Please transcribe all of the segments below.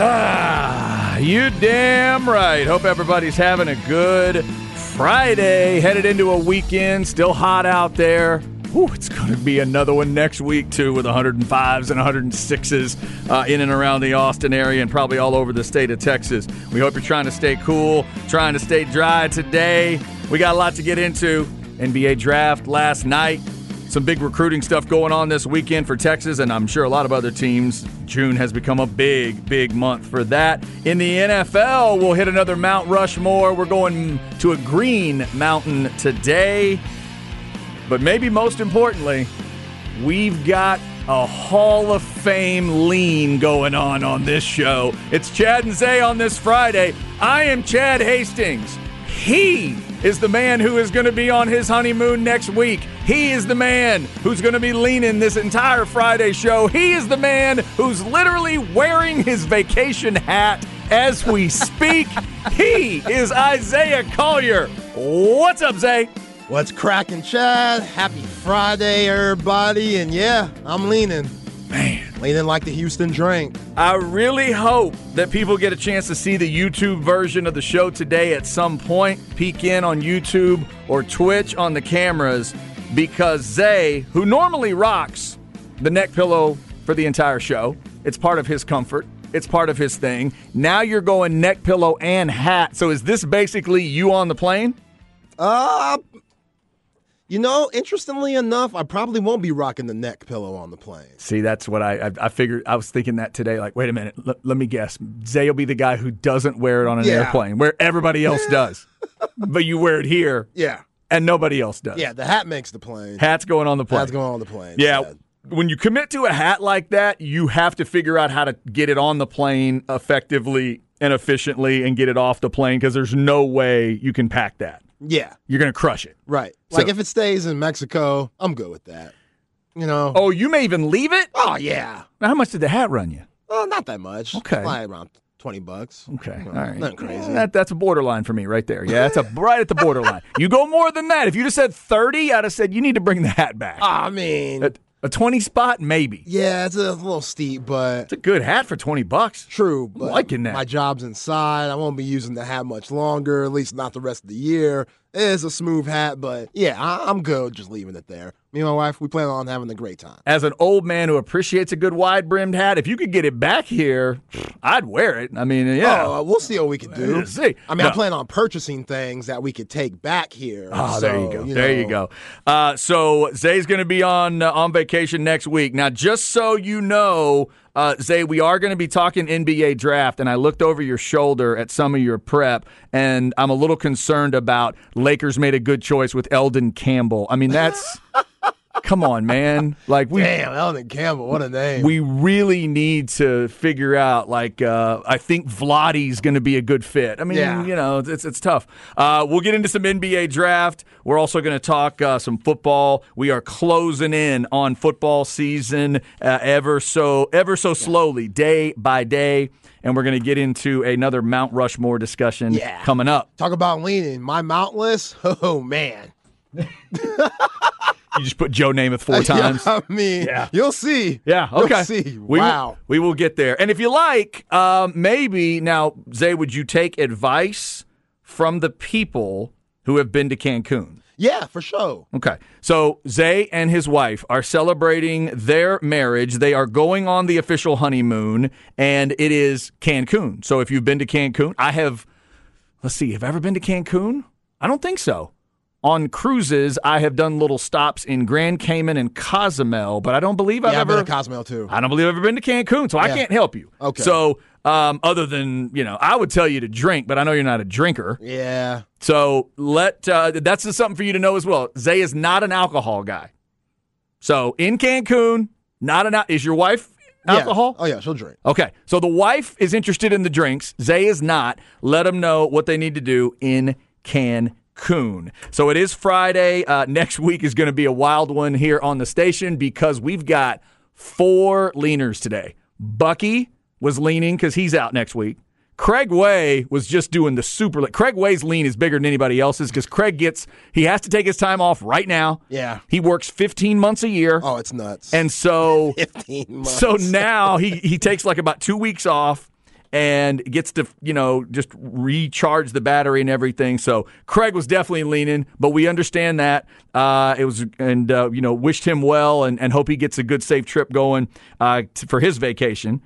Ah, you damn right. Hope everybody's having a good Friday. Headed into a weekend, still hot out there. Whew, it's going to be another one next week, too, with 105s and 106s uh, in and around the Austin area and probably all over the state of Texas. We hope you're trying to stay cool, trying to stay dry today. We got a lot to get into. NBA draft last night. Some big recruiting stuff going on this weekend for Texas, and I'm sure a lot of other teams. June has become a big, big month for that. In the NFL, we'll hit another Mount Rushmore. We're going to a green mountain today. But maybe most importantly, we've got a Hall of Fame lean going on on this show. It's Chad and Zay on this Friday. I am Chad Hastings. He is the man who is going to be on his honeymoon next week. He is the man who's going to be leaning this entire Friday show. He is the man who's literally wearing his vacation hat as we speak. he is Isaiah Collier. What's up, Zay? What's cracking, Chad? Happy Friday, everybody. And yeah, I'm leaning. Man. Leaning like the Houston drink. I really hope that people get a chance to see the YouTube version of the show today at some point. Peek in on YouTube or Twitch on the cameras because Zay, who normally rocks the neck pillow for the entire show, it's part of his comfort. It's part of his thing. Now you're going neck pillow and hat. So is this basically you on the plane? Uh, you know, interestingly enough, I probably won't be rocking the neck pillow on the plane. See, that's what I I, I figured. I was thinking that today. Like, wait a minute, l- let me guess. Zay will be the guy who doesn't wear it on an Yeah. airplane, where everybody else does, but you wear it here Yeah. And nobody else does. Yeah, the hat makes the plane. Hat's going on the plane. Hat's going on the plane. Yeah. Chad. When you commit to a hat like that, you have to figure out how to get it on the plane effectively and efficiently and get it off the plane because there's no way you can pack that. Yeah, You're going to crush it. right. So- like if it stays in Mexico, I'm good with that. You know? Oh, you may even leave it? Oh, yeah. Now, how much did the hat run you? Oh, not that much. Okay. Like around 20 bucks. Okay, You all right. Nothing crazy. That, that's a borderline for me right there. Yeah, that's a right at the borderline. You go more than that. If you just said 30, I'd have said you need to bring the hat back. Ah, I mean, a, a 20 spot, maybe. yeah, it's a little steep, but It's a good hat for 20 bucks. True, but liking that. my job's inside. I won't be using the hat much longer, at least not the rest of the year. It is a smooth hat, but yeah, I, I'm good just leaving it there. Me and my wife, we plan on having a great time. As an old man who appreciates a good wide brimmed hat, if you could get it back here, I'd wear it. I mean, yeah. Oh, uh, we'll see what we can do. Yeah, see. I mean, I plan on purchasing things that we could take back here. Oh, there you so, go. there you go. Uh, so Zay's going to be on uh, on vacation next week. Now, just so you know, uh, Zay, we are going to be talking NBA draft, and I looked over your shoulder at some of your prep, and I'm a little concerned about Lakers made a good choice with Elden Campbell. I mean, that's come on, man. Like we Damn, Elden Campbell, what a name. we really need to figure out like uh, I think Vladdy's going to be a good fit. I mean, Yeah. you know, it's it's tough. Uh, we'll get into some NBA draft. We're also going to talk uh, some football. We are closing in on football season uh, ever so ever so slowly, day by day, and we're going to get into another Mount Rushmore discussion Yeah. coming up. Talk about leaning. My mount list, oh, man. You just put Joe Namath four times. Yeah, I mean, Yeah. you'll see. Yeah, okay. You'll see. We wow. Will, we will get there. And if you like, um, maybe now, Zay, would you take advice from the people who have been to Cancun? Yeah, for sure. Okay. So Zay and his wife are celebrating their marriage. They are going on the official honeymoon, and it is Cancun. So if you've been to Cancun, I have, let's see, have I ever been to Cancun? I don't think so. On cruises, I have done little stops in Grand Cayman and Cozumel, but I don't believe I've yeah, I've ever. been to Cozumel too. I don't believe I've ever been to Cancun, so I can't help you. Okay. So, um, other than you know, I would tell you to drink, but I know you're not a drinker. Yeah. So let uh, that's just something for you to know as well. Zay is not an alcohol guy. So in Cancun, not an is your wife Yeah. alcohol? Oh yeah, she'll drink. Okay, so the wife is interested in the drinks. Zay is not. Let them know what they need to do in Cancun. So it is Friday. Uh, next week is going to be a wild one here on the station because we've got four leaners today. Bucky was leaning because he's out next week. Craig Way was just doing the super. Craig Way's lean is bigger than anybody else's because Craig gets he has to take his time off right now. Yeah. he works 15 months a year, Oh, it's nuts. and so 15 months. so now he he takes like about two weeks off and gets to you know just recharge the battery and everything. So Craig was definitely leaning, but we understand that uh, it was and uh, you know wished him well and, and hope he gets a good safe trip going uh, t- for his vacation.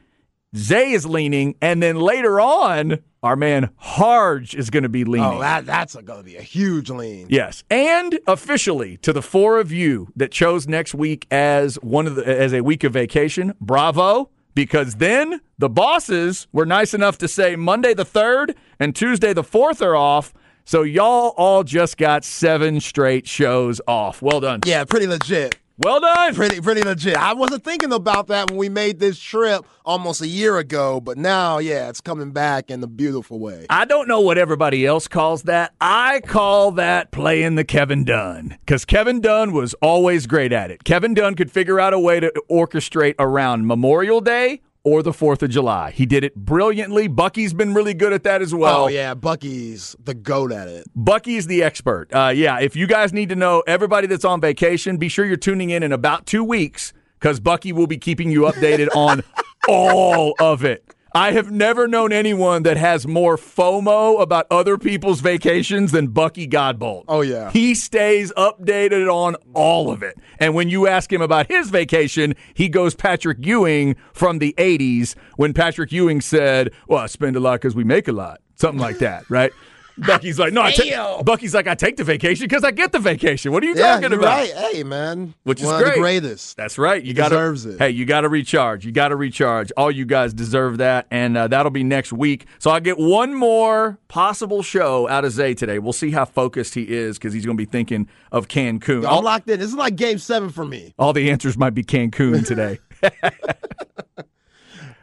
Zay is leaning, and then later on, our man Harge is going to be leaning. Oh, that that's going to be a huge lean. Yes, and officially to the four of you that chose next week as one of the as a week of vacation, bravo! Because then the bosses were nice enough to say Monday the third and Tuesday the fourth are off. So y'all all just got seven straight shows off. Well done. Yeah, pretty legit. Well done. Pretty pretty legit. I wasn't thinking about that when we made this trip almost a year ago, but now, yeah, it's coming back in a beautiful way. I don't know what everybody else calls that. I call that playing the Kevin Dunn because Kevin Dunn was always great at it. Kevin Dunn could figure out a way to orchestrate around Memorial Day or the 4th of July. He did it brilliantly. Bucky's been really good at that as well. oh yeah, Bucky's the goat at it. Bucky's the expert. Uh, yeah, if you guys need to know everybody that's on vacation, be sure you're tuning in in about two weeks because Bucky will be keeping you updated on all of it. I have never known anyone that has more FOMO about other people's vacations than Bucky Godbolt. Oh, yeah. He stays updated on all of it. And when you ask him about his vacation, he goes Patrick Ewing from the 80s when Patrick Ewing said, Well, I spend a lot because we make a lot. Something like that, right? Bucky's like, no, I take, Bucky's like, I take the vacation because I get the vacation. What are you Yeah, talking about? right. Hey, man, Which is one of great. the greatest. That's right. You got deserves it. Hey, you got to recharge. You got to recharge. All you guys deserve that, and uh, that'll be next week. So I get one more possible show out of Zay today. We'll see how focused he is because he's going to be thinking of Cancun. I'm All, locked in. This is like Game Seven for me. all the answers might be Cancun today.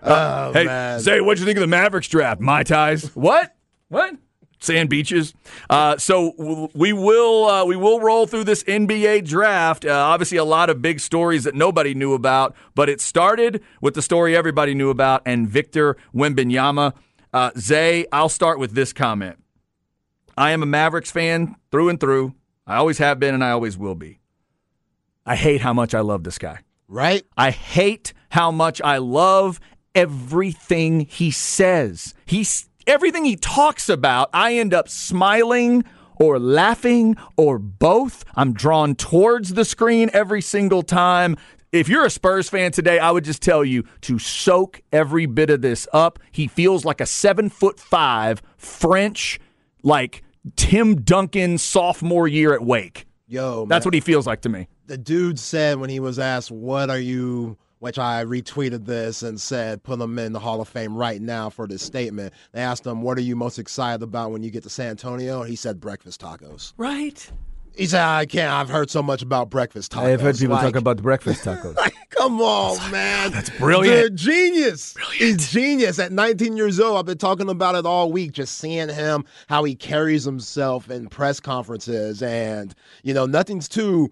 Oh hey, man, Zay, what'd you think of the Mavericks draft? My ties. What? What? Sand beaches. Uh, so w- we will uh, we will roll through this NBA draft. Uh, obviously, a lot of big stories that nobody knew about, but it started with the story everybody knew about and Victor Wembanyama. Uh, Zay, I'll start with this comment. I am a Mavericks fan through and through. I always have been, and I always will be. I hate how much I love this guy. right? I hate how much I love everything he says. He's everything he talks about, I end up smiling or laughing or both. I'm drawn towards the screen every single time. If you're a Spurs fan today, I would just tell you to soak every bit of this up. He feels like a seven foot five French, like Tim Duncan sophomore year at Wake. Yo, That's what he feels like to me. the dude said when he was asked, "What are you?" Which I retweeted this and said, "Put him in the Hall of Fame right now for this statement." They asked him, "What are you most excited about when you get to San Antonio?" And he said, "Breakfast tacos." Right. He said, "I can't. I've heard so much about breakfast tacos." I've heard people Like, talk about breakfast tacos. Come on, man. That's brilliant. They're genius. He's genius. At 19 years old, I've been talking about it all week, just seeing him, how he carries himself in press conferences. And, you know, nothing's too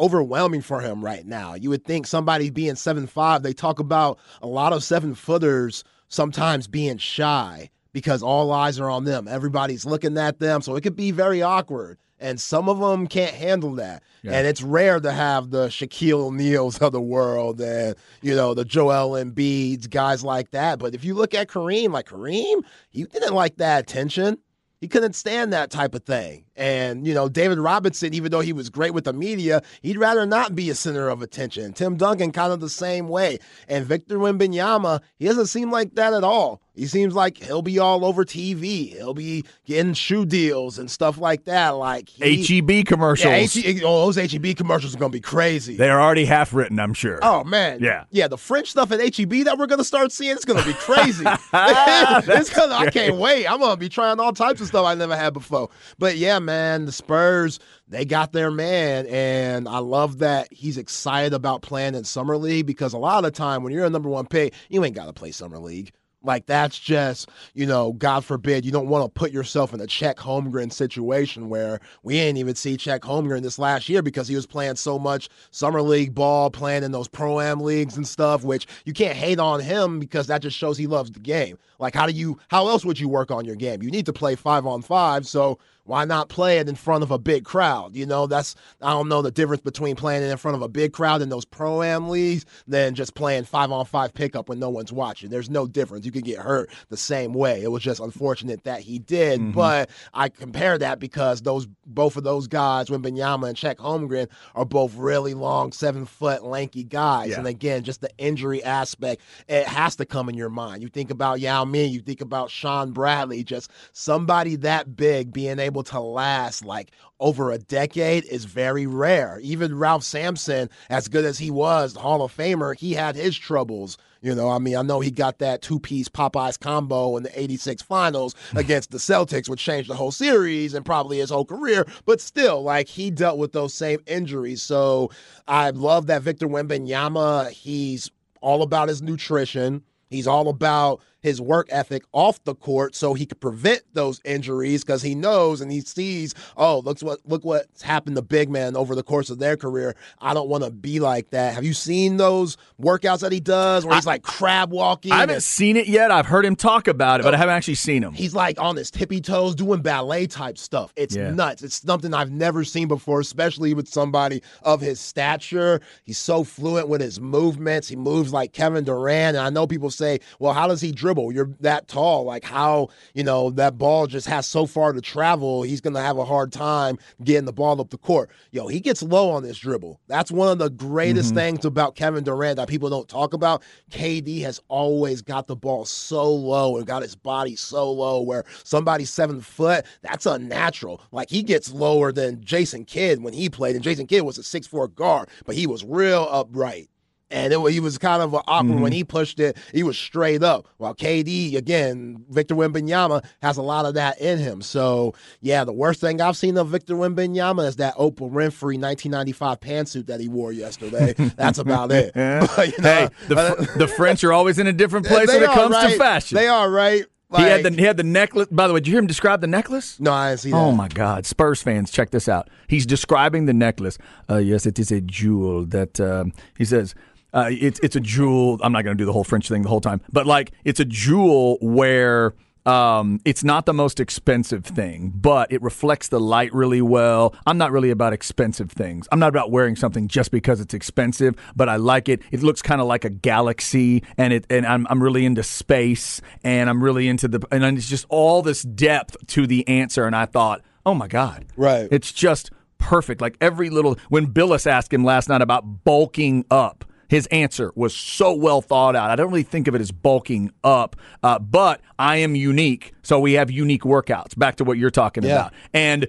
overwhelming for him right now. You would think somebody being seven five, they talk about a lot of seven footers sometimes being shy because all eyes are on them. Everybody's looking at them. So it could be very awkward. And some of them can't handle that. And it's rare to have the Shaquille O'Neals of the world and, you know, the Joel Embiid's, guys like that. But if you look at Kareem, like Kareem, he didn't like that attention. He couldn't stand that type of thing. And, you know, David Robinson, even though he was great with the media, he'd rather not be a center of attention. Tim Duncan, kind of the same way. And Victor Wembanyama, he doesn't seem like that at all. He seems like he'll be all over TV. He'll be getting shoe deals and stuff like that. Like he, HEB commercials. Yeah, H- oh, those HEB commercials are going to be crazy. They're already half written, I'm sure. Oh man, yeah, yeah. The French stuff at HEB that we're going to start seeing, it's going to be crazy. it's gonna, I can't wait. I'm going to be trying all types of stuff I never had before. But yeah, man, the Spurs they got their man, and I love that he's excited about playing in summer league because a lot of the time when you're a number one pick, you ain't got to play summer league. Like that's just, you know, God forbid you don't want to put yourself in a Chet Holmgren situation where we ain't even see Chet Holmgren this last year because he was playing so much summer league ball, playing in those pro am leagues and stuff, which you can't hate on him because that just shows he loves the game. Like how do you how else would you work on your game? You need to play five on five, so why not play it in front of a big crowd? You know, that's I don't know the difference between playing it in front of a big crowd in those pro am leagues than just playing five on five pickup when no one's watching. There's no difference. You can get hurt the same way. It was just unfortunate that he did. Mm-hmm. But I compare that because those both of those guys, Wembanyama and Chet Holmgren, are both really long, seven foot, lanky guys. Yeah. And again, just the injury aspect, it has to come in your mind. You think about Yao Ming, you think about Shawn Bradley, just somebody that big being able able to last like over a decade is very rare. Even Ralph Sampson, as good as he was, the Hall of Famer, he had his troubles. You know, I mean, I know he got that two piece Popeyes combo in the 86 finals against the Celtics, which changed the whole series and probably his whole career. But still, like, he dealt with those same injuries. So I love that Victor Wembanyama, he's all about his nutrition. He's all about his work ethic off the court so he could prevent those injuries because he knows and he sees, oh, look what look what's happened to big men over the course of their career. I don't want to be like that. Have you seen those workouts that he does where he's like crab walking? I haven't and, seen it yet. I've heard him talk about it, but I haven't actually seen him. He's like on his tippy toes doing ballet type stuff. It's yeah. nuts. It's something I've never seen before, especially with somebody of his stature. He's so fluent with his movements. He moves like Kevin Durant. And I know people say, well, how does he dribble? Dribble. You're that tall. Like how, you know, that ball just has so far to travel. He's going to have a hard time getting the ball up the court. Yo, he gets low on this dribble. That's one of the greatest mm-hmm. things about Kevin Durant that people don't talk about. KD has always got the ball so low and got his body so low where somebody's seven foot, that's unnatural. Like he gets lower than Jason Kidd when he played, and Jason Kidd was a six four guard, but he was real upright and it, he was kind of awkward mm-hmm. when he pushed it. He was straight up. While KD, again, Victor Wembanyama has a lot of that in him. So yeah, the worst thing I've seen of Victor Wembanyama is that Oprah Winfrey 1995 pantsuit that he wore yesterday. That's about it. but, you know, hey, the, the, French are always in a different place when it comes right. to fashion. They are right. Like, he had the he had the necklace. By the way, did you hear him describe the necklace? No, I didn't see that. Oh my God, Spurs fans, check this out. He's describing the necklace. Uh, yes, it is a jewel that um, he says uh, it's it's a jewel. I'm not going to do the whole French thing the whole time, but like it's a jewel where um, it's not the most expensive thing, but it reflects the light really well. I'm not really about expensive things. I'm not about wearing something just because it's expensive, but I like it. It looks kind of like a galaxy, and it and I'm I'm really into space, and I'm really into the and it's just all this depth to the answer. And I thought, oh my god, right? It's just perfect. Like every little when Bilas asked him last night about bulking up his answer was so well thought out. I don't really think of it as bulking up, uh, but I am unique, so we have unique workouts. Back to what you're talking yeah. about, and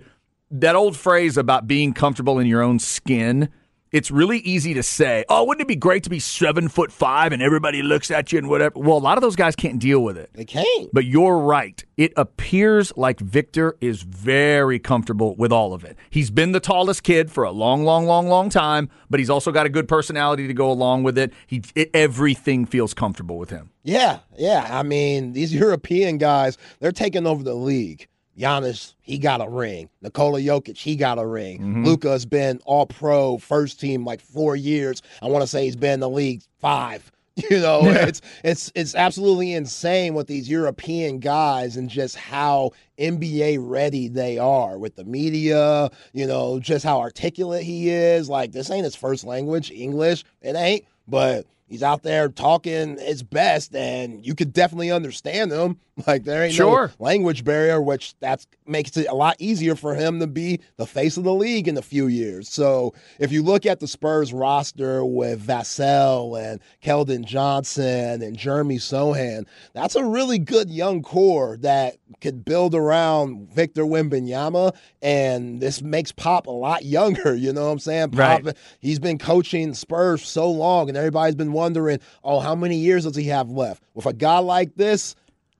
that old phrase about being comfortable in your own skin it's really easy to say, oh, wouldn't it be great to be seven foot five and everybody looks at you and whatever? Well, a lot of those guys can't deal with it. They can't. But you're right. It appears like Victor is very comfortable with all of it. He's been the tallest kid for a long, long, long, long time, but he's also got a good personality to go along with it. He it, everything feels comfortable with him. Yeah, yeah. I mean, these European guys, they're taking over the league. Giannis, he got a ring. Nikola Jokic, he got a ring. Mm-hmm. Luka has been all pro first team like four years. I want to say he's been in the league five. You know, yeah. it's it's it's absolutely insane with these European guys and just how NBA ready they are with the media, you know, just how articulate he is. Like this ain't his first language, English. It ain't, but he's out there talking his best, and you could definitely understand him. Like there ain't Sure. no language barrier, which that makes it a lot easier for him to be the face of the league in a few years. So if you look at the Spurs roster with Vassell and Keldon Johnson and Jeremy Sochan, that's a really good young core that could build around Victor Wembanyama, and this makes Pop a lot younger. You know what I'm saying? Pop, Right. he's been coaching Spurs so long, and everybody's been wondering, oh, how many years does he have left? With a guy like this,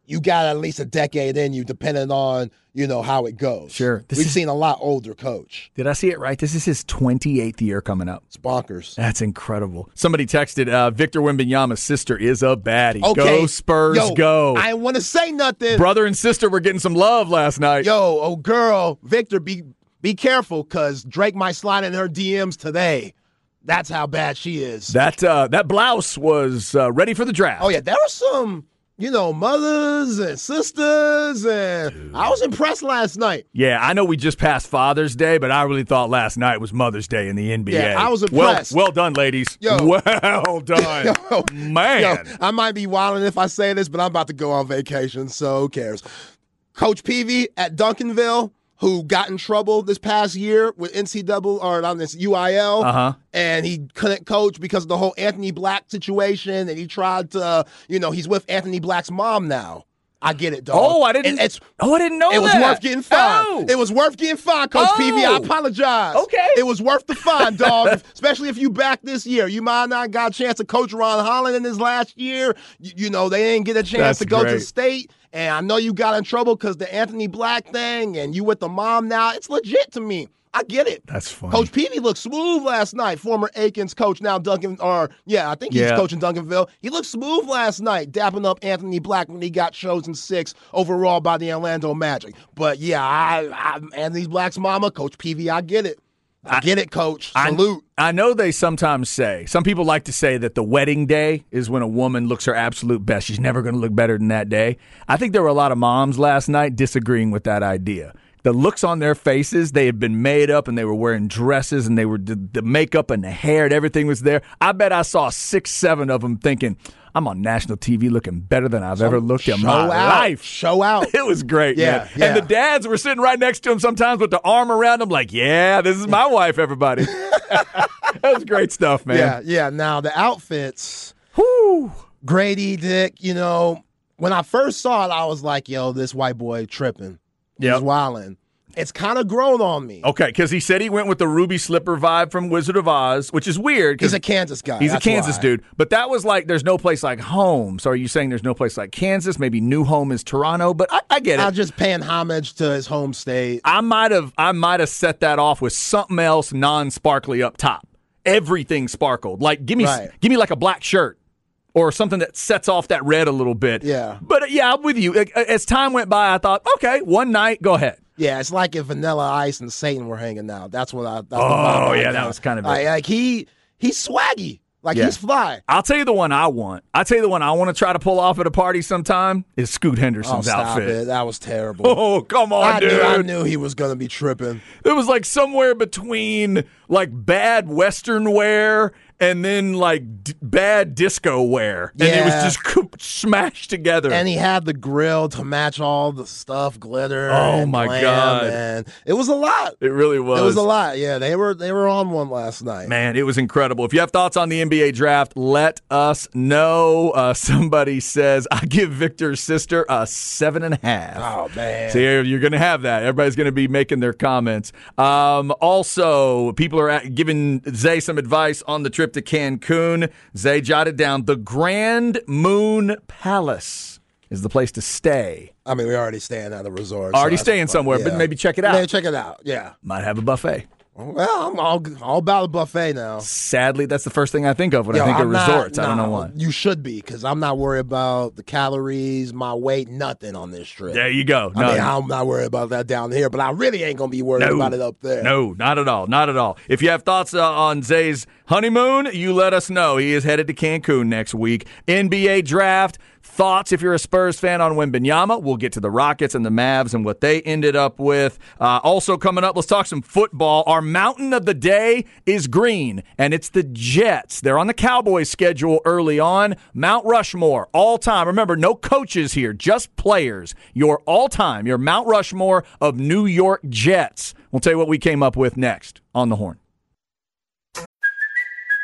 you got at least a decade in you, depending on you know how it goes. Sure. This we've is- seen a lot older coach. Did I see it right? This is his 28th year coming up. It's bonkers. That's incredible. Somebody texted uh, Victor Wembanyama's sister is a baddie. Okay, Go Spurs, Yo, go. I want to say nothing. Brother and sister were getting some love last night. Yo, oh girl, Victor, be be careful because Drake might slide in her DMs today. That's how bad she is. That uh, that blouse was uh, ready for the draft. oh yeah, there were some, you know, mothers and sisters, and I was impressed last night. Yeah, I know we just passed Father's Day, but I really thought last night was Mother's Day in the NBA. Yeah, I was Well, impressed. well done, ladies. Yo. Well done. Yo, Man. Yo, I might be wilding if I say this, but I'm about to go on vacation, so who cares? Coach Peavy at Duncanville, who got in trouble this past year with NCAA or on this UIL, Uh-huh. and he couldn't coach because of the whole Anthony Black situation, and he tried to, you know, he's with Anthony Black's mom now. I get it, dog. Oh, I didn't. It- it's oh, I didn't know it was that. worth getting fined. Oh. It was worth getting fined, Coach Oh. Peavy. I apologize. Okay. It was worth the fine, dog. If- Especially if you back this year. You might not got a chance to coach Ron Holland in his last year. You, you know, they didn't get a chance That's to go to great. the state. And I know you got in trouble because the Anthony Black thing and you with the mom now. It's legit to me. I get it. That's funny. Coach Peavy looked smooth last night. Former Aikens coach, now Duncan, or yeah, I think he's Yeah. coaching Duncanville. He looked smooth last night, dapping up Anthony Black when he got chosen six overall by the Orlando Magic. But yeah, I, I Anthony Black's mama, Coach Peavy, I get it. I, get it, Coach. I- Salute. I know they sometimes say, some people like to say that the wedding day is when a woman looks her absolute best. She's never going to look better than that day. I think there were a lot of moms last night disagreeing with that idea. The looks on their faces, they had been made up and they were wearing dresses and they were the, the makeup and the hair and everything was there. I bet I saw six, seven of them thinking, I'm on national TV looking better than I've ever looked in my out. life. Show out. It was great, Yeah, man. yeah. And the dads were sitting right next to him sometimes with the arm around him, like, "Yeah, this is my wife." Everybody, that was great stuff, man. Yeah, yeah. Now the outfits, Whoo. Gradey, Dick, you know, when I first saw it, I was like, yo, this white boy tripping. Yep. He's wilding. It's kind of grown on me. Okay, because he said he went with the ruby slipper vibe from Wizard of Oz, which is weird. He's a Kansas guy. he's a Kansas why. dude, but that was like, there's no place like home. So are you saying there's no place like Kansas? Maybe new home is Toronto, but I, I get it. I'm just paying homage to his home state. I might have I might have set that off with something else non-sparkly up top. Everything sparkled. Like give me Right. give me like a black shirt or something that sets off that red a little bit. Yeah. But uh, yeah, I'm with you. As time went by, I thought, okay, one night, go ahead. Yeah, it's like if Vanilla Ice and Satan were hanging out. That's what I. That's Oh, I yeah, that was kind of like, like he he's swaggy. Like Yeah. he's fly. I'll tell you the one I want. I'll tell you the one I want to try to pull off at a party sometime is Scoot Oh, Henderson's stop outfit. it! That was terrible. Oh, come on, I dude. knew, I knew he was gonna be tripping. It was like somewhere between like bad Western wear and then like d- bad disco wear. And it was just co- smashed together. And he had the grill to match all the stuff, glitter. Oh, my God. And it was a lot. it really was. It was a lot. Yeah, they were they were on one last night. Man, it was incredible. If you have thoughts on the NBA draft, let us know. Uh, somebody says, I give Victor's sister a seven and a half. Oh man. So you're, you're going to have that. Everybody's going to be making their comments. Um, also, people are at, giving Zay some advice on the trip to Cancun. Zay jotted down the Grand Moon Palace is the place to stay. I mean, we already staying at the resort. Already that's staying somewhere, but maybe check it out. Yeah, check it out. Yeah. Might have a buffet. Well, I'm all all about a buffet now. Sadly, that's the first thing I think of when Yo, I think I'm of not- resorts. I don't know why. You should be because I'm not worried about the calories, my weight, nothing on this trip. There you go. I mean, I'm not worried about that down here, but I really ain't gonna be worried No. about it up there. No, not at all. Not at all. If you have thoughts uh, on Zay's honeymoon, you let us know. He is headed to Cancun next week. NBA draft. Thoughts if you're a Spurs fan on Wembanyama. We'll get to the Rockets and the Mavs and what they ended up with. Uh, also coming up, let's talk some football. Our mountain of the day is green, and it's the Jets. They're on the Cowboys schedule early on. Mount Rushmore, all time. Remember, no coaches here, just players. Your all time, your Mount Rushmore of New York Jets. We'll tell you what we came up with next on the horn.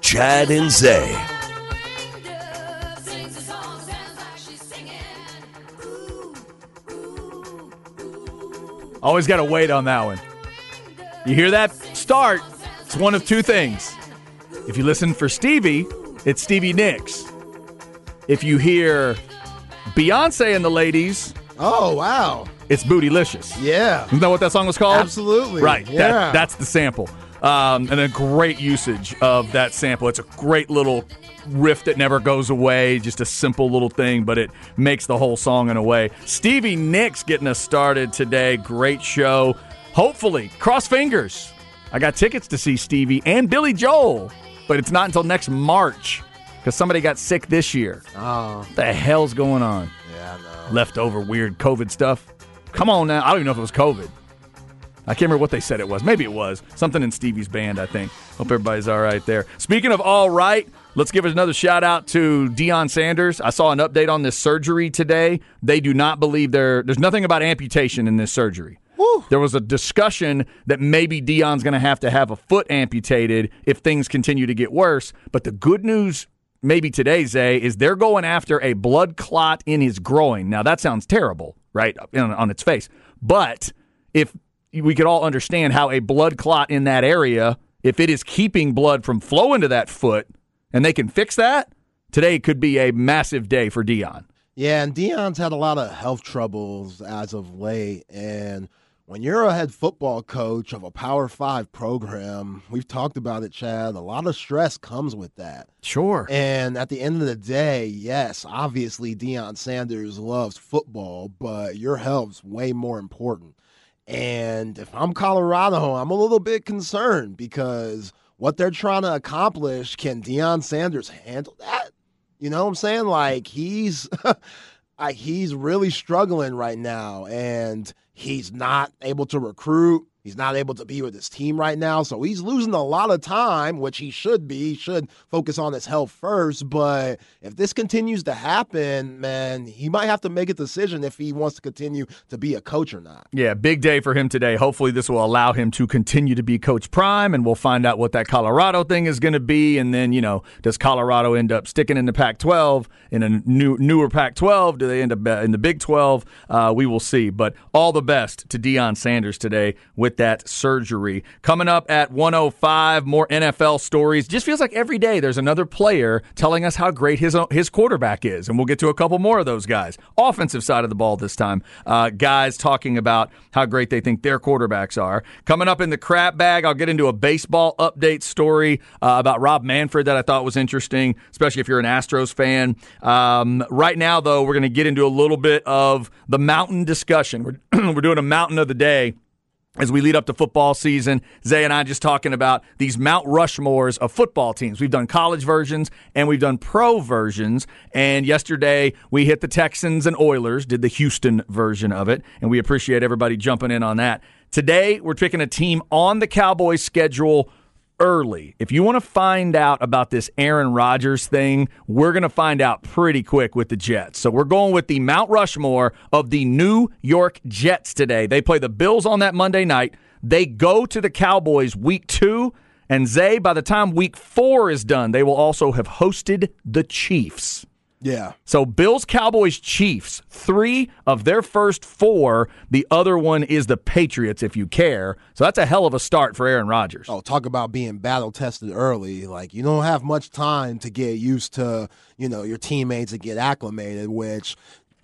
Chad and Zay. Always got to wait on that one. You hear that start? It's one of two things. If you listen for Stevie, it's Stevie Nicks. If you hear Beyonce and the ladies, Oh wow. It's Bootylicious. Yeah. Isn't that what that song was called? Absolutely. Right. Yeah. That, that's the sample. Um, and a great usage of that sample. It's a great little riff that never goes away. Just a simple little thing, but it makes the whole song in a way. Stevie Nicks getting us started today. Great show. Hopefully, cross fingers. I got tickets to see Stevie and Billy Joel, but it's not until next March because somebody got sick this year. Oh. What the hell's going on? Yeah, I know. leftover weird COVID stuff. Come on now. I don't even know if it was COVID. I can't remember what they said it was. Maybe it was. Something in Stevie's band, I think. Hope everybody's all right there. Speaking of all right, let's give another shout out to Deion Sanders. I saw an update on this surgery today. They do not believe there there's nothing about amputation in this surgery. There was a discussion that maybe Deion's going to have to have a foot amputated if things continue to get worse. But the good news maybe today, Zay, is they're going after a blood clot in his groin. Now, that sounds terrible, right, on, on its face. But if we could all understand how a blood clot in that area, if it is keeping blood from flowing to that foot and they can fix that, today could be a massive day for Deion. Yeah, and Deion's had a lot of health troubles as of late. And when you're a head football coach of a Power Five program, we've talked about it, Chad. A lot of stress comes with that. Sure. And at the end of the day, yes, obviously Deion Sanders loves football, but your health's way more important. And if I'm Colorado, I'm a little bit concerned because what they're trying to accomplish, can Deion Sanders handle that? You know what I'm saying? Like he's like he's really struggling right now and he's not able to recruit. He's not able to be with his team right now. So he's losing a lot of time, which he should be. He should focus on his health first. But if this continues to happen, man, he might have to make a decision if he wants to continue to be a coach or not. Yeah, big day for him today. Hopefully, this will allow him to continue to be Coach Prime, and we'll find out what that Colorado thing is going to be. And then, you know, does Colorado end up sticking in the Pac 12 in a new newer Pac 12? Do they end up in the Big 12? Uh, we will see. But all the best to Deion Sanders today with that surgery. Coming up at 105, more NFL stories. Just feels like every day there's another player telling us how great his his quarterback is, and we'll get to a couple more of those guys. Offensive side of the ball this time, uh, guys talking about how great they think their quarterbacks are. Coming up in the crap bag, I'll get into a baseball update story uh, about Rob Manfred that I thought was interesting, especially if you're an Astros fan. Um, right now, though, we're going to get into a little bit of the mountain discussion. We're, we're doing a mountain of the day as we lead up to football season, Zay and I just talking about these Mount Rushmores of football teams. We've done college versions and we've done pro versions. And yesterday we hit the Texans and Oilers, did the Houston version of it, and we appreciate everybody jumping in on that. Today we're picking a team on the Cowboys schedule early. If you want to find out about this Aaron Rodgers thing, we're going to find out pretty quick with the Jets. So we're going with the Mount Rushmore of the New York Jets today. They play the Bills on that Monday night. They go to the Cowboys week two. And Zay, by the time week four is done, they will also have hosted the Chiefs. Yeah. So Bills, Cowboys, Chiefs, three of their first four. The other one is the Patriots, if you care. So that's a hell of a start for Aaron Rodgers. Oh, talk about being battle tested early. Like you don't have much time to get used to, you know, your teammates and get acclimated, which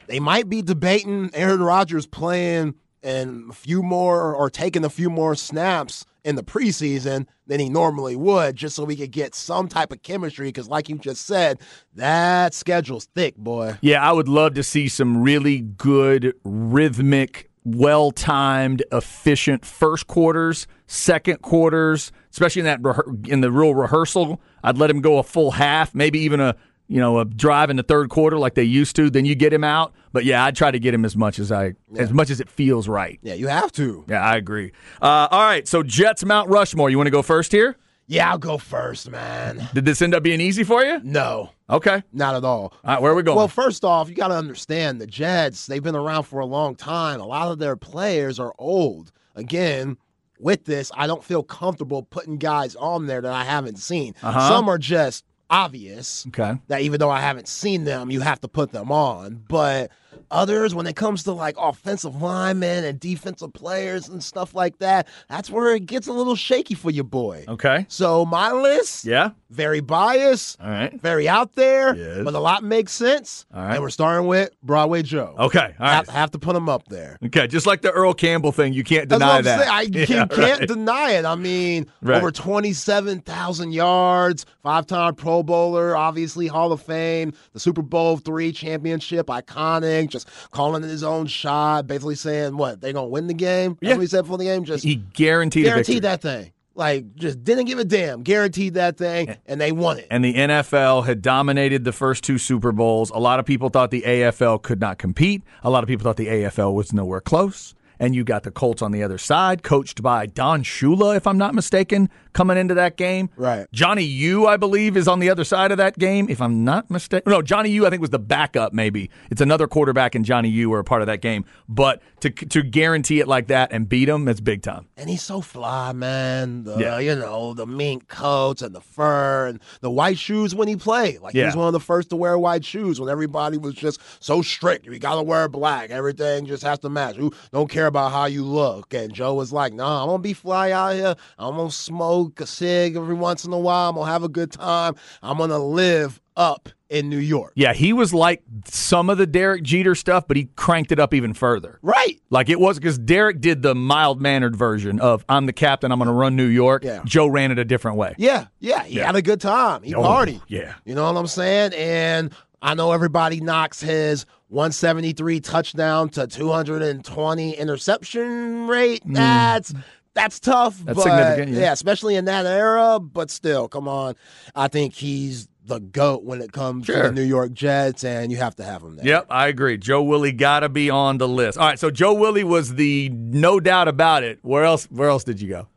they might be debating Aaron Rodgers playing and a few more or taking a few more snaps in the preseason than he normally would, just so we could get some type of chemistry. Because, like you just said, that schedule's thick, boy. Yeah, I would love to see some really good rhythmic, well timed, efficient first quarters, second quarters, especially in that in the real rehearsal. I'd let him go a full half, maybe even a you know a drive in the third quarter like they used to. Then you get him out. But yeah, I'd try to get him as much as I as much as it feels right. Yeah, you have to. Yeah, I agree. Uh, all right, so Jets Mount Rushmore. You want to go first here? Yeah, I'll go first, man. Did this end up being easy for you? No, Okay. not at all. All right, where are we going? Well, first off, you got to understand the Jets, they've been around for a long time. A lot of their players are old. Again, with this, I don't feel comfortable putting guys on there that I haven't seen. Uh-huh. Some are just obvious okay. that even though I haven't seen them, you have to put them on. But others, when it comes to like offensive linemen and defensive players and stuff like that, that's where it gets a little shaky for your boy. Okay. So my list, Yeah. very biased, All right. very out there, Yes. but a lot makes sense. All right. And we're starting with Broadway Joe. Okay. All right. Have, have to put him up there. Okay, just like the Earl Campbell thing, you can't deny that. saying. I Yeah, can, can't deny it. I mean, Right. over 27,000 yards, five time Pro Bowler, obviously Hall of Fame, the Super Bowl three championship, iconic, just calling his own shot, basically saying, what, they're to win the game? Yeah. he said for the game? Just He guaranteed guaranteed that thing. Like, just didn't give a damn. Guaranteed that thing, and they won it. And the NFL had dominated the first two Super Bowls. A lot of people thought the AFL could not compete. A lot of people thought the AFL was nowhere close. And you got the Colts on the other side, coached by Don Shula, if I'm not mistaken, coming into that game. Right. Johnny U, I believe, is on the other side of that game, if I'm not mistaken. No, Johnny U, I think, was the backup, maybe. It's another quarterback and Johnny U were a part of that game. But to to guarantee it like that and beat them, that's big time. And he's so fly, man. The, Yeah. You know, the mink coats and the fur and the white shoes when he played. Like, he was one of the first to wear white shoes when everybody was just so strict. You got to wear black. Everything just has to match. Who don't care about how you look. And Joe was like, nah, I'm going to be fly out here. I'm going to smoke a cig every once in a while. I'm going to have a good time. I'm going to live up in New York. Yeah, he was like some of the Derek Jeter stuff, but he cranked it up even further. Right. Like it was because Derek did the mild mannered version of I'm the captain, I'm going to run New York. Yeah. Joe ran it a different way. Yeah, yeah, he Yeah. had a good time. He Oh, partied. yeah. You know what I'm saying? And I know everybody knocks his 173 touchdown to 220 interception rate. That's that's tough. Mm. That's but, significant, yeah. especially in that era. But still, come on. I think he's the goat when it comes to the New York Jets, and you have to have him there. Yep, I agree. Joe Willie got to be on the list. All right, so Joe Willie was the no doubt about it. Where else? Where else did you go?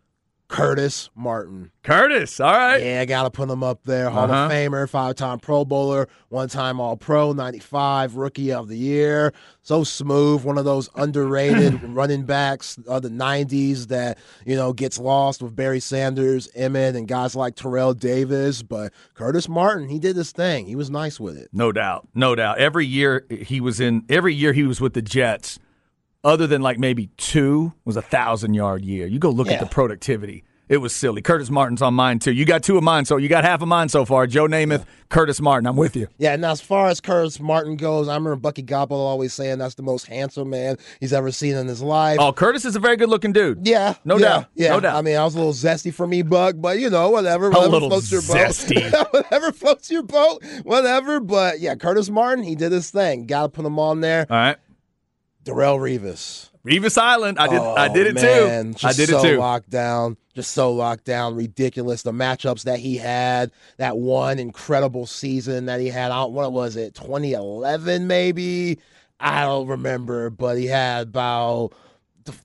Curtis Martin. Curtis. All right. Yeah, I gotta put him up there. Hall Uh-huh. of Famer, five time Pro Bowler, one time All Pro, 95, Rookie of the Year. So smooth, one of those underrated running backs of the 90s that, you know, gets lost with Barry Sanders, Emmitt, and guys like Terrell Davis. But Curtis Martin, he did his thing. He was nice with it. No doubt. No doubt. Every year he was in. Every year he was with the Jets. Other than like maybe two was a thousand yard year. You go look at the productivity. It was silly. Curtis Martin's on mine too. You got two of mine, so you got half of mine so far. Joe Namath, Curtis Martin. I'm with you. Yeah, now as far as Curtis Martin goes, I remember Bucky Godbolt always saying that's the most handsome man he's ever seen in his life. Oh, Curtis is a very good looking dude. Yeah, No yeah, doubt. Yeah, No doubt. I mean, I was a little zesty for me, Buck, but you know, whatever. Whatever little floats your zesty. boat. whatever floats your boat. Whatever. But yeah, Curtis Martin, he did his thing. Got to put him on there. All right. Darrelle Revis. Revis Island. I did. I Oh, did it man, too. I did so it too. locked down. Just so locked down. Ridiculous. The matchups that he had. That one incredible season that he had. I don't, what was it? 2011 maybe. I don't remember, but he had about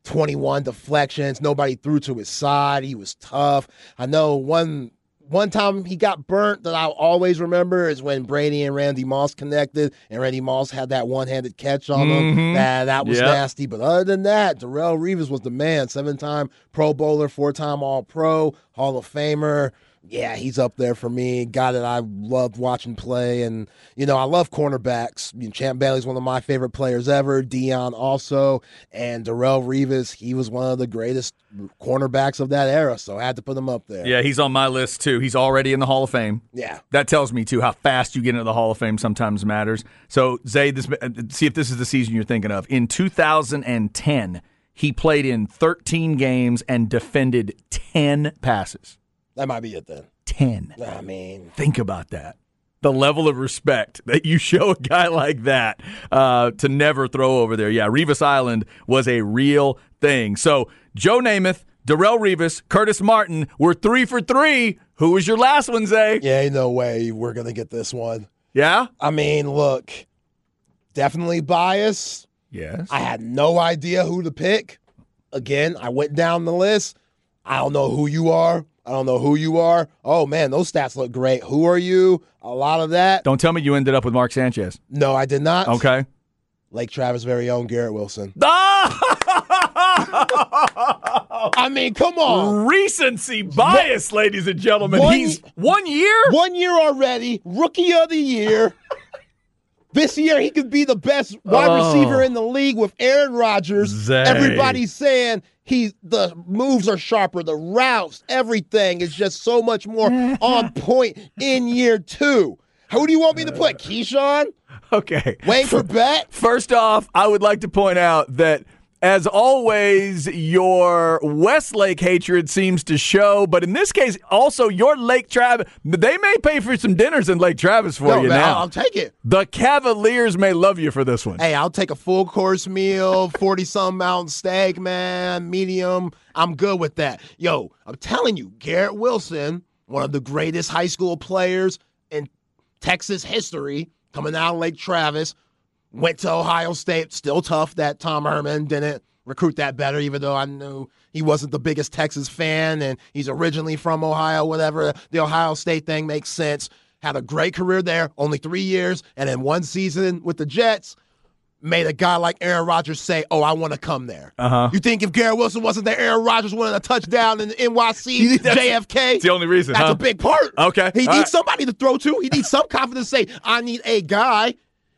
21 deflections. Nobody threw to his side. He was tough. I know one one time he got burnt that I'll always remember is when Brady and Randy Moss connected, and Randy Moss had that one-handed catch on him. Mhm. That was Yep. nasty. But other than that, Darrelle Revis was the man. Seven-time Pro Bowler, four-time All-Pro, Hall of Famer. Yeah, he's up there for me. Guy that I loved watching play, and you know I love cornerbacks. You know, Champ Bailey's one of my favorite players ever. Deion also, and Darrelle Revis. He was one of the greatest cornerbacks of that era, so I had to put him up there. Yeah, he's on my list too. He's already in the Hall of Fame. Yeah. That tells me too how fast you get into the Hall of Fame sometimes matters. So Zay, this uh, see if this is the season you're thinking of. In 2010, he played in 13 games and defended 10 passes. That might be it then. 10. I mean, Think about that. The level of respect that you show a guy like that uh, to never throw over there. Yeah, Revis Island was a real thing. So Joe Namath, Darrelle Revis, Curtis Martin were three for three. Who was your last one, Zay? yeah, ain't no way we're gonna get this one. Yeah? I mean, look, definitely biased. Yes. I had no idea who to pick. Again, I went down the list. I don't know who you are. I don't know who you are. Oh man, those stats look great. Who are you? A lot of that. Don't tell me you ended up with Mark Sanchez. No, I did not. Okay. Lake Travis' very own Garrett Wilson. I mean, come on. Recency bias, ladies and gentlemen. One- He's one year? One year already, rookie of the year. this year he could be the best wide Oh. receiver in the league with Aaron Rodgers. Zay. Everybody's saying he the moves are sharper, the routes, everything is just so much more on point in year two. Who do you want me to put? Uh, Keyshawn? Okay. Wayne Chrebet? First off, I would like to point out that as always, your Westlake hatred seems to show, but in this case, also your Lake Travis. They may pay for some dinners in Lake Travis for No, you man, now. I'll, take it. the Cavaliers may love you for this one. Hey, I'll take a full course meal, 40 some mountain steak, man, medium. I'm good with that. Yo, I'm telling you, Garrett Wilson, one of the greatest high school players in Texas history, coming out of Lake Travis, went to Ohio State. Still tough that Tom Herman didn't recruit that better, even though I knew he wasn't the biggest Texas fan and he's originally from Ohio, whatever. The Ohio State thing makes sense. Had a great career there, only three years, and then one season with the Jets made a guy like Aaron Rodgers say, "Oh, I want to come there." Uh-huh. You think if Garrett Wilson wasn't there, Aaron Rodgers wanted a touchdown in the NYC, JFK? The only reason. That's huh? a big part. Okay, He all needs right. somebody to throw to. He needs some confidence to say, I need a guy.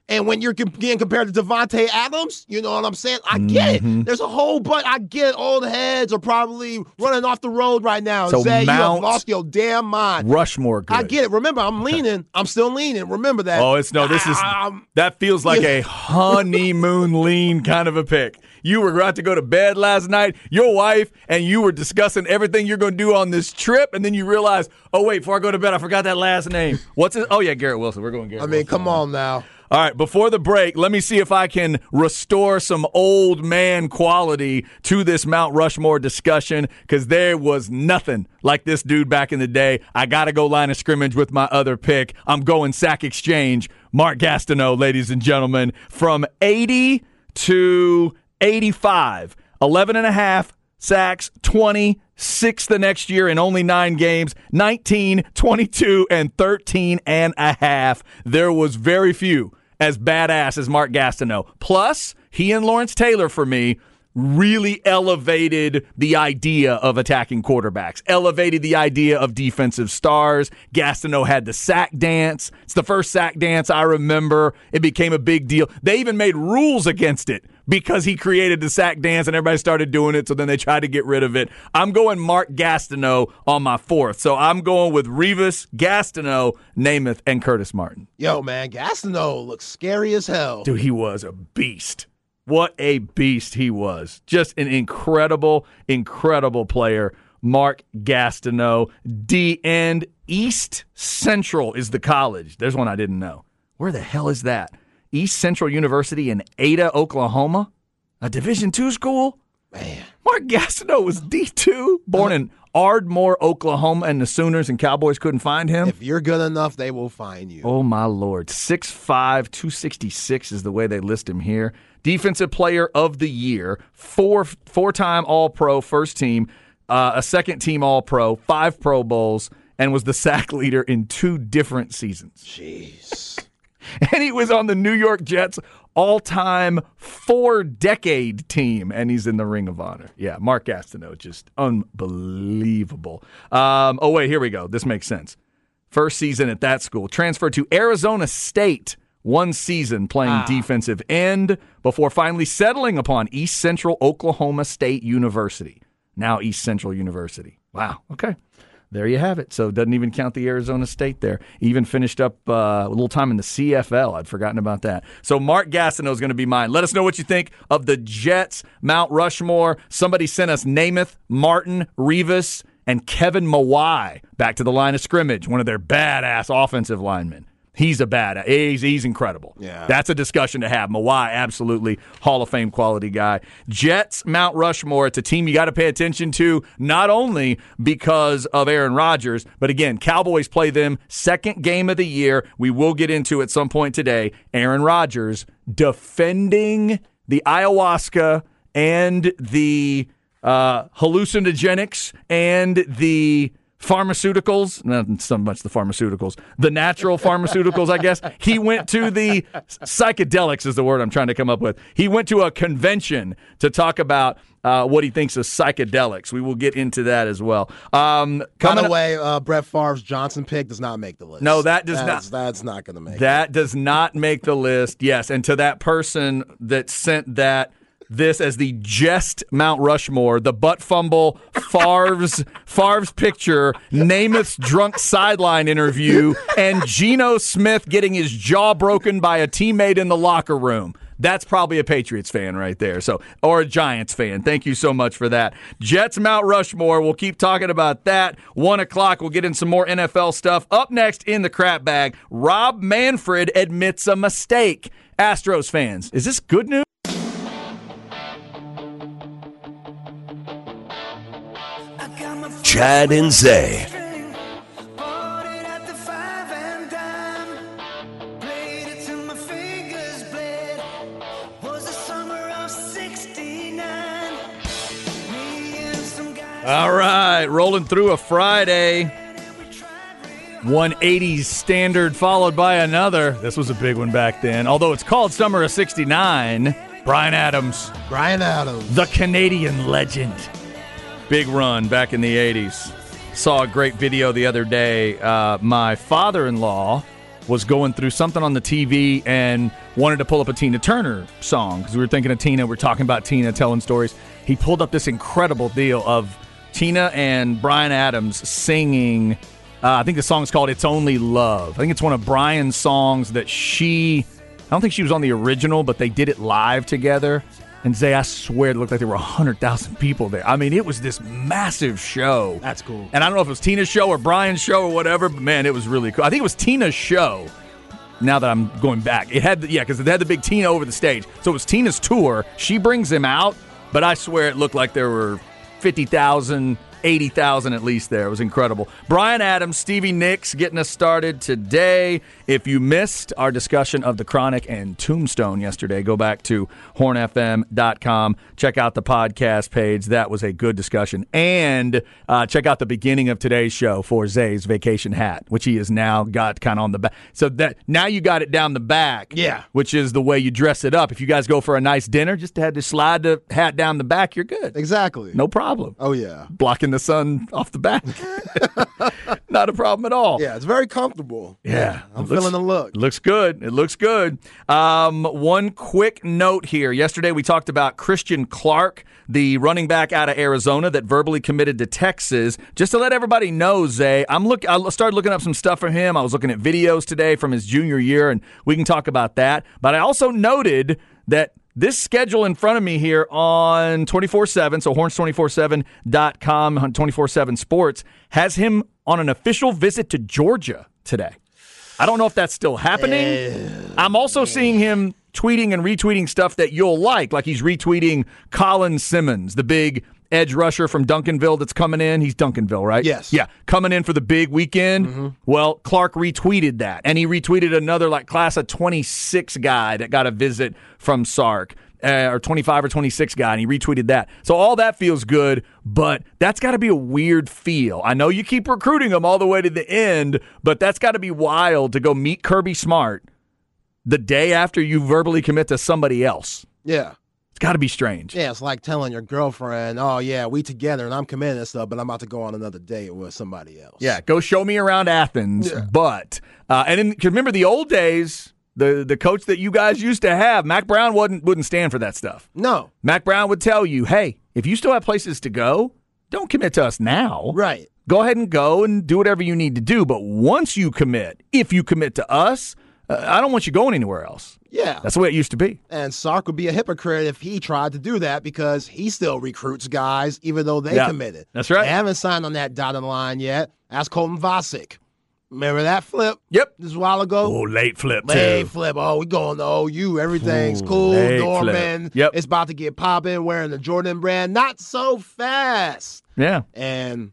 And when you're getting compared to Davante Adams, you know what I'm saying? I get Mm-hmm. it. There's a whole bunch. I get it. Old heads are probably running off the road right now. So Zay, you have Mount- lost your damn mind. Rushmore. Good. I get it. Remember, I'm leaning. I'm still leaning. Remember that. Oh, it's no. This is Um, that feels like a honeymoon lean kind of a pick. You were about to go to bed last night, your wife, and you were discussing everything you're going to do on this trip, and then you realize, oh wait, before I go to bed, I forgot that last name. What's it? Oh yeah, Garrett Wilson. We're going Garrett. I mean, Wilson. come on now. All right, before the break, let me see if I can restore some old man quality to this Mount Rushmore discussion because there was nothing like this dude back in the day. I got to go line of scrimmage with my other pick. I'm going sack exchange. Mark Gastineau, ladies and gentlemen, from 80 to 85, 11 and a half sacks, 20, six the next year in only nine games, 19, 22, and 13 and a half. There was very few as badass as Mark Gastineau. Plus, he and Lawrence Taylor, for me, really elevated the idea of attacking quarterbacks, elevated the idea of defensive stars. Gastineau had the sack dance. It's the first sack dance I remember. It became a big deal. They even made rules against it because he created the sack dance and everybody started doing it. So then they tried to get rid of it. I'm going Mark Gastineau on my fourth. So I'm going with Revis, Gastineau, Namath, and Curtis Martin. Yo, man, Gastineau looks scary as hell. Dude, he was a beast. What a beast he was. Just an incredible, incredible player. Mark Gastineau, D end. East Central is the college. There's one I didn't know. Where the hell is that? East Central University in Ada, Oklahoma? A Division two school? Man. Mark Gastineau was D2, born in Ardmore, Oklahoma, and the Sooners and Cowboys couldn't find him. If you're good enough, they will find you. Oh my lord. 6'5, 266 is the way they list him here. Defensive player of the year, four four time all pro first team, uh, a second team all pro, five Pro Bowls, and was the sack leader in two different seasons. Jeez. and he was on the New York Jets all time four decade team, and he's in the Ring of Honor. Yeah, Mark Gastineau, just unbelievable. Um, oh, wait, here we go. This makes sense. First season at that school, transferred to Arizona State. One season playing ah. defensive end before finally settling upon East Central Oklahoma State University. Now East Central University. Wow. Okay there you have it. So it doesn't even count the Arizona State there. Even finished up uh, a little time in the CFL. I'd forgotten about that. So Mark Gastineau is going to be mine. Let us know what you think of the Jets, Mount Rushmore. Somebody sent us Namath, Martin, Revis, and Kevin Mawae back to the line of scrimmage, one of their badass offensive linemen. He's a bad. He's, he's incredible. Yeah. That's a discussion to have. Mawae, absolutely Hall of Fame quality guy. Jets, Mount Rushmore. It's a team you got to pay attention to, not only because of Aaron Rodgers, but again, Cowboys play them second game of the year. We will get into at some point today. Aaron Rodgers defending the ayahuasca and the uh, hallucinogenics and the pharmaceuticals, not so much the pharmaceuticals, the natural pharmaceuticals, I guess. He went to the psychedelics, is the word I'm trying to come up with. He went to a convention to talk about uh, what he thinks of psychedelics. We will get into that as well. Um, By the way, uh, Brett Favre's Johnson pick does not make the list. No, that does that's, not. That's not going to make. That it. does not make the list. Yes, and to that person that sent that this as the jest Mount Rushmore, the butt fumble, Favre's Favre's picture, Namath's drunk sideline interview, and Geno Smith getting his jaw broken by a teammate in the locker room. That's probably a Patriots fan right there. So, or a Giants fan. Thank you so much for that. Jets Mount Rushmore. We'll keep talking about that. One o'clock. We'll get in some more NFL stuff. Up next in the crap bag, Rob Manfred admits a mistake. Astros fans, is this good news? Chad and Zay. All right, rolling through a Friday. One 80s standard followed by another. This was a big one back then. Although it's called Summer of 69. Bryan Adams. Bryan Adams. The Canadian legend big run back in the 80s. Saw a great video the other day. Uh, my father in law was going through something on the TV and wanted to pull up a Tina Turner song because we were thinking of Tina. We are talking about Tina telling stories. He pulled up this incredible deal of Tina and Bryan Adams singing. Uh, I think the song's called It's Only Love. I think it's one of Bryan's songs that she. I don't think she was on the original, but they did it live together. And Zay, I swear it looked like there were 100,000 people there. I mean, it was this massive show. That's cool. And I don't know if it was Tina's show or Bryan's show or whatever, but man, it was really cool. I think it was Tina's show. Now that I'm going back, it had the, yeah, because it had the big Tina over the stage. So it was Tina's tour. She brings him out, but I swear it looked like there were 50,000 80,000 at least there. It was incredible. Bryan Adams, Stevie Nicks getting us started today. If you missed our discussion of the Chronic and Tombstone yesterday, go back to hornfm.com. Check out the podcast page. That was a good discussion. And uh, check out the beginning of today's show for Zay's vacation hat, which he has now got kind of on the back. So that now you got it down the back. Yeah. Which is the way you dress it up. If you guys go for a nice dinner, just had to slide the hat down the back, you're good. Exactly. No problem. Oh, yeah. Blocking the sun off the back. Not a problem at all. Yeah, it's very comfortable. Yeah. I'm feeling the look. Looks good. It looks good. Um, one quick note here. Yesterday we talked about Christian Clark, the running back out of Arizona that verbally committed to Texas. Just to let everybody know, Zay, I'm look. I started looking up some stuff for him. I was looking at videos today from his junior year, and we can talk about that. But I also noted that this schedule in front of me here on 24 7, so horns247.com, 24 7 sports, has him on an official visit to Georgia today. I don't know if that's still happening. Eh. I'm also seeing him tweeting and retweeting stuff that you'll like, like he's retweeting Colin Simmons, the big edge rusher from Duncanville that's coming in. He's Duncanville, right? Yes. Yeah, coming in for the big weekend. Mm-hmm. Well, Clark retweeted that, and he retweeted another like class of 26 guy that got a visit from Sark uh, or 25 or 26 guy, and he retweeted that. So all that feels good, but that's got to be a weird feel. I know you keep recruiting them all the way to the end, but that's got to be wild to go meet Kirby Smart the day after you verbally commit to somebody else. Yeah. It's got to be strange. Yeah, it's like telling your girlfriend, "Oh yeah, we together and I'm committed and stuff, but I'm about to go on another date with somebody else." Yeah, go show me around Athens. Yeah. But uh, and remember the old days, the the coach that you guys used to have, Mack Brown wouldn't wouldn't stand for that stuff. No. Mack Brown would tell you, "Hey, if you still have places to go, don't commit to us now. Right. Go ahead and go and do whatever you need to do. But once you commit, if you commit to us, uh, I don't want you going anywhere else. Yeah. That's the way it used to be. and Sark would be a hypocrite if he tried to do that because he still recruits guys even though they Yeah, committed. that's right. They haven't signed on that dotted line yet. Ask Colton Vasek. Remember that flip? Yep. Just a while ago. Oh, late flip Late too. flip. Oh, we going to OU. Everything's Ooh, cool. Norman. flip. Yep. It's about to get popping. Wearing the Jordan brand. Not so fast. Yeah. And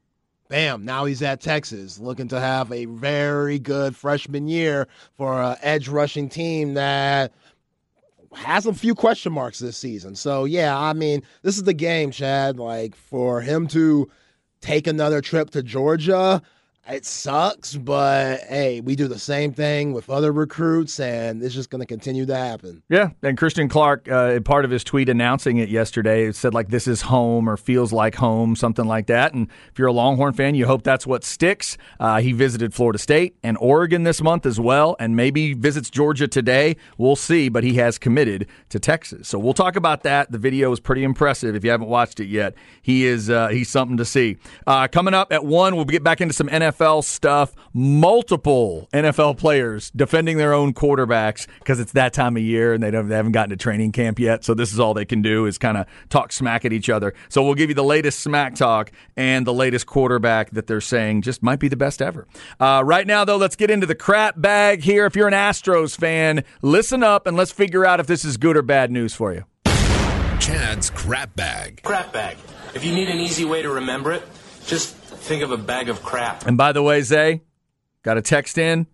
bam, now he's at Texas, looking to have a very good freshman year for an edge rushing team that has a few question marks this season. So yeah, I mean, this is the game, Chad. Like for him to take another trip to Georgia. It sucks, but hey, we do the same thing with other recruits, and it's just going to continue to happen. Yeah, and Christian Clark, uh, part of his tweet announcing it yesterday, said like this is home or feels like home, something like that. And if you're a Longhorn fan, you hope that's what sticks. Uh, he visited Florida State and Oregon this month as well, and maybe visits Georgia today. We'll see, but he has committed to Texas. So we'll talk about that. The video is pretty impressive. If you haven't watched it yet, he is uh, he's something to see. Uh, coming up at one, we'll get back into some NFL stuff. Multiple NFL players defending their own quarterbacks because it's that time of year and they, don't, they haven't gotten to training camp yet. So this is all they can do is kind of talk smack at each other. So we'll give you the latest smack talk and the latest quarterback that they're saying just might be the best ever. Uh, right now, though, let's get into the crap bag here. If you're an Astros fan, listen up and let's figure out if this is good or bad news for you. Chad's crap bag. Crap bag. If you need an easy way to remember it, just think of a bag of crap. And by the way, Zay, got a text in.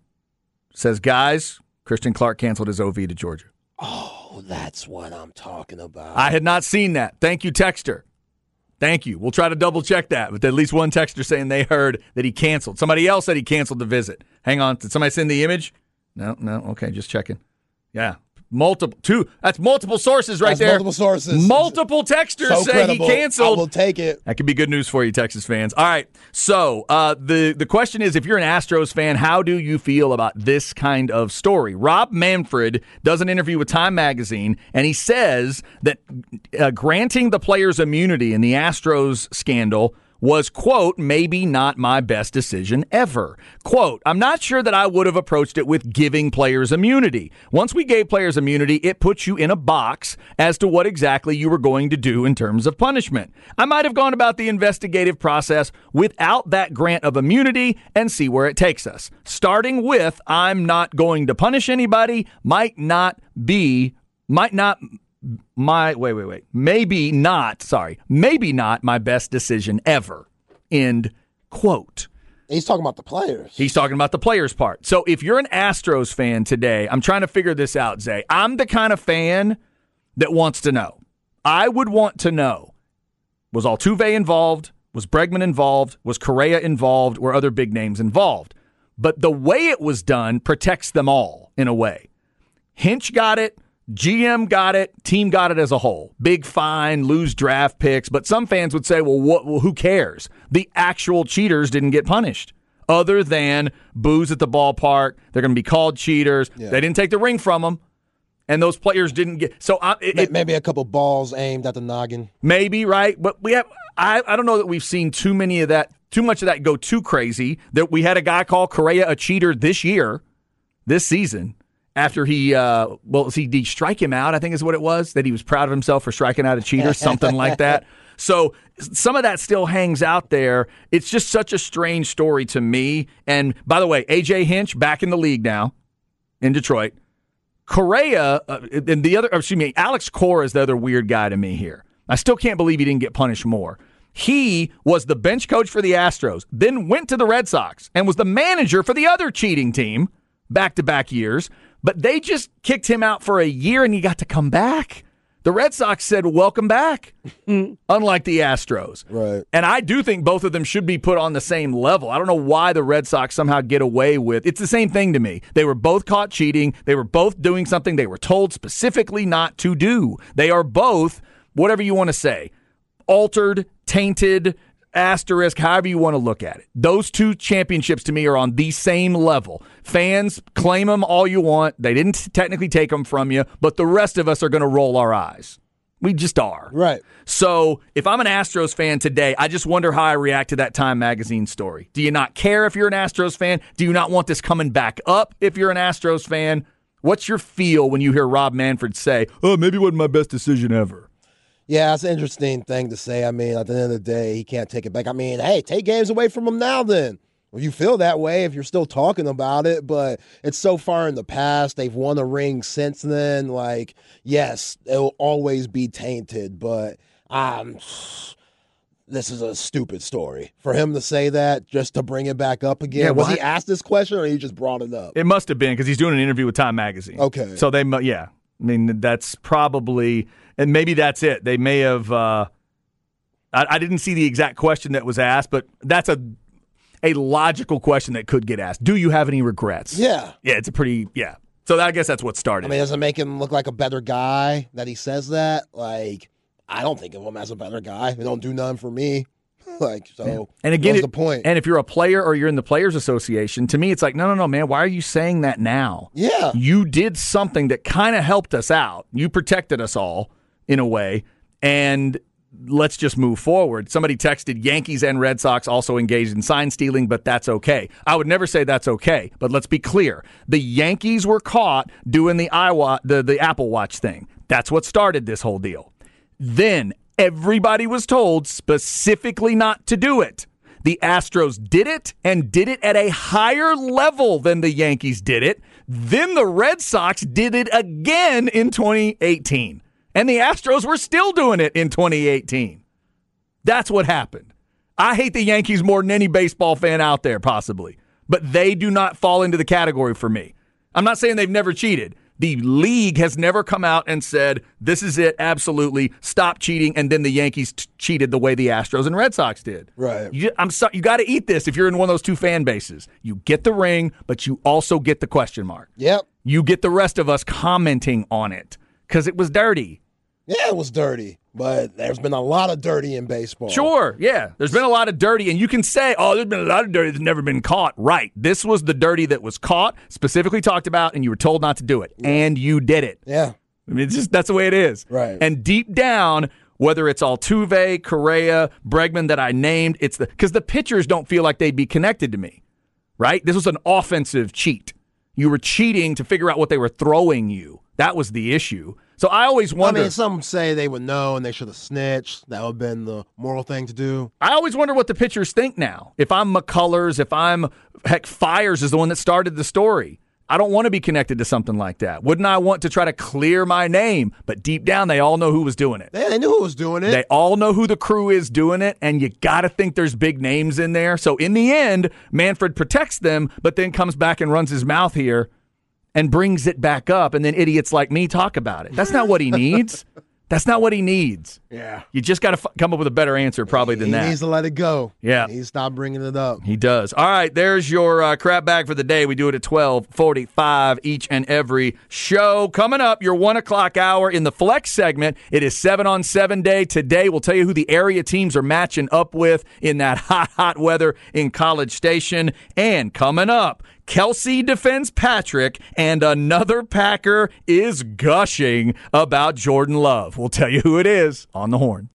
Says, guys, Christian Clark canceled his OV to Georgia. Oh, that's what I'm talking about. I had not seen that. Thank you, Texter. Thank you. We'll try to double check that. But at least one texter saying they heard that he canceled. Somebody else said he canceled the visit. Hang on. Did somebody send the image? No, no. Okay, just checking. Yeah. Multiple two. That's multiple sources right That's there. multiple sources. Multiple texters so say credible. he canceled. I will take it. That could be good news for you, Texas fans. All right. So uh, the the question is, if you're an Astros fan, how do you feel about this kind of story? Rob Manfred does an interview with Time Magazine, and he says that uh, granting the players immunity in the Astros scandal was, quote, maybe not my best decision ever. Quote, I'm not sure that I would have approached it with giving players immunity. Once we gave players immunity, it puts you in a box as to what exactly you were going to do in terms of punishment. I might have gone about the investigative process without that grant of immunity and see where it takes us. Starting with, I'm not going to punish anybody, might not be, might not my wait wait wait. Maybe not sorry. Maybe not my best decision ever. End quote. He's talking about the players. he's talking about the players part. So if you're an astros fan today i'm trying to figure this out zay. I'm the kind of fan that wants to know. I would want to know was altuve involved? Was bregman involved? Was correa involved? Were other big names involved? But the way it was done protects them all in a way. Hinch got it GM got it, team got it as a whole. Big fine, lose draft picks, but some fans would say, well, what, well, who cares? The actual cheaters didn't get punished. Other than booze at the ballpark, they're going to be called cheaters. They didn't take the ring from them, and those players didn't get. So I, it, it- Maybe a couple balls aimed at the noggin. maybe right, but we have. I, I don't know that we've seen too many of that, too much of that go too crazy. That we had a guy call Correa a cheater this year, this season after he uh well he did he strike him out i think is what it was that he was proud of himself for striking out a cheater something like that so some of that still hangs out there it's just such a strange story to me and by the way aj hinch back in the league now in detroit Correa uh, and the other, excuse me, Alex Cora is the other weird guy to me here. I still can't believe he didn't get punished more. He was the bench coach for the Astros, then went to the Red Sox and was the manager for the other cheating team back to back years. But they just kicked him out for a year and he got to come back. The Red Sox said, welcome back, unlike the Astros. Right. And I do think both of them should be put on the same level. I don't know why the Red Sox somehow get away with it's the same thing to me. They were both caught cheating. They were both doing something they were told specifically not to do. They are both, whatever you want to say, altered, tainted, asterisk, however you want to look at it. Those two championships to me are on the same level. Fans claim them all you want. They didn't technically take them from you, but the rest of us are going to roll our eyes. We just are. Right. So if I'm an Astros fan today, I just wonder how I react to that Time Magazine story. Do you not care if you're an Astros fan? Do you not want this coming back up if you're an Astros fan? What's your feel when you hear Rob Manfred say, oh, maybe it wasn't my best decision ever? Yeah, it's an interesting thing to say. I mean, at the end of the day, he can't take it back. I mean, hey, take games away from him now then. Well, you feel that way if you're still talking about it, but it's so far in the past. They've won a ring since then. Like, yes, it'll always be tainted, but um, this is a stupid story for him to say that just to bring it back up again. Yeah, was well, he asked this question or he just brought it up? It must have been because he's doing an interview with Time Magazine. Okay. So they, yeah. I mean, that's probably, and maybe that's it. They may have. Uh, I, I didn't see the exact question that was asked, but that's a a logical question that could get asked. Do you have any regrets? Yeah. Yeah, it's a pretty yeah. So I guess that's what started. I mean, does it make him look like a better guy that he says that? Like, I don't think of him as a better guy. He don't do nothing for me. like, so and again, it- the point? And if you're a player or you're in the players association, to me, it's like, no, no, no, man. Why are you saying that now? yeah, you did something that kind of helped us out. You protected us all in a way, and let's just move forward. Somebody texted Yankees and Red Sox also engaged in sign stealing, but that's okay. I would never say that's okay, but let's be clear. The Yankees were caught doing the iWatch, the, the Apple Watch thing. That's what started this whole deal. Then everybody was told specifically not to do it. The Astros did it and did it at a higher level than the Yankees did it. Then the Red Sox did it again in 2018. And the Astros were still doing it in 2018. That's what happened. I hate the Yankees more than any baseball fan out there, possibly, but they do not fall into the category for me. I'm not saying they've never cheated. The league has never come out and said, this is it, absolutely, stop cheating. And then the Yankees t- cheated the way the Astros and Red Sox did. Right. You, I'm so, you got to eat this if you're in one of those two fan bases. You get the ring, but you also get the question mark. yep, You get the rest of us commenting on it because it was dirty. yeah, it was dirty, but there's been a lot of dirty in baseball. Sure, yeah. There's been a lot of dirty, and you can say, oh, there's been a lot of dirty that's never been caught. Right. This was the dirty that was caught, specifically talked about, and you were told not to do it. And you did it. Yeah, I mean, it's just that's the way it is. Right. And deep down, whether it's Altuve, Correa, Bregman that I named, it's the because the pitchers don't feel like they'd be connected to me. Right? This was an offensive cheat. You were cheating to figure out what they were throwing you. That was the issue. So I always wonder. I mean, some say they would know and they should have snitched. That would have been the moral thing to do. I always wonder what the pitchers think now. If I'm McCullers, if I'm heck, Fiers is the one that started the story. I don't want to be connected to something like that. Wouldn't I want to try to clear my name? But deep down, they all know who was doing it. Yeah, they knew who was doing it. They all know who the crew is doing it, and you got to think there's big names in there. So in the end, Manfred protects them, but then comes back and runs his mouth here and brings it back up, and then idiots like me talk about it. That's not what he needs. That's not what he needs. yeah, You just got to f- come up with a better answer, probably than he that. He needs to let it go. Yeah. he stop bringing it up. He does. All right, there's your uh, crap bag for the day. We do it at twelve forty-five each and every show. Coming up, your one o'clock hour in the flex segment. It is seven on seven day today. We'll tell you who the area teams are matching up with in that hot, hot weather in College Station. And coming up. Kelce defends Patrick, and another Packer is gushing about Jordan Love. We'll tell you who it is on the horn.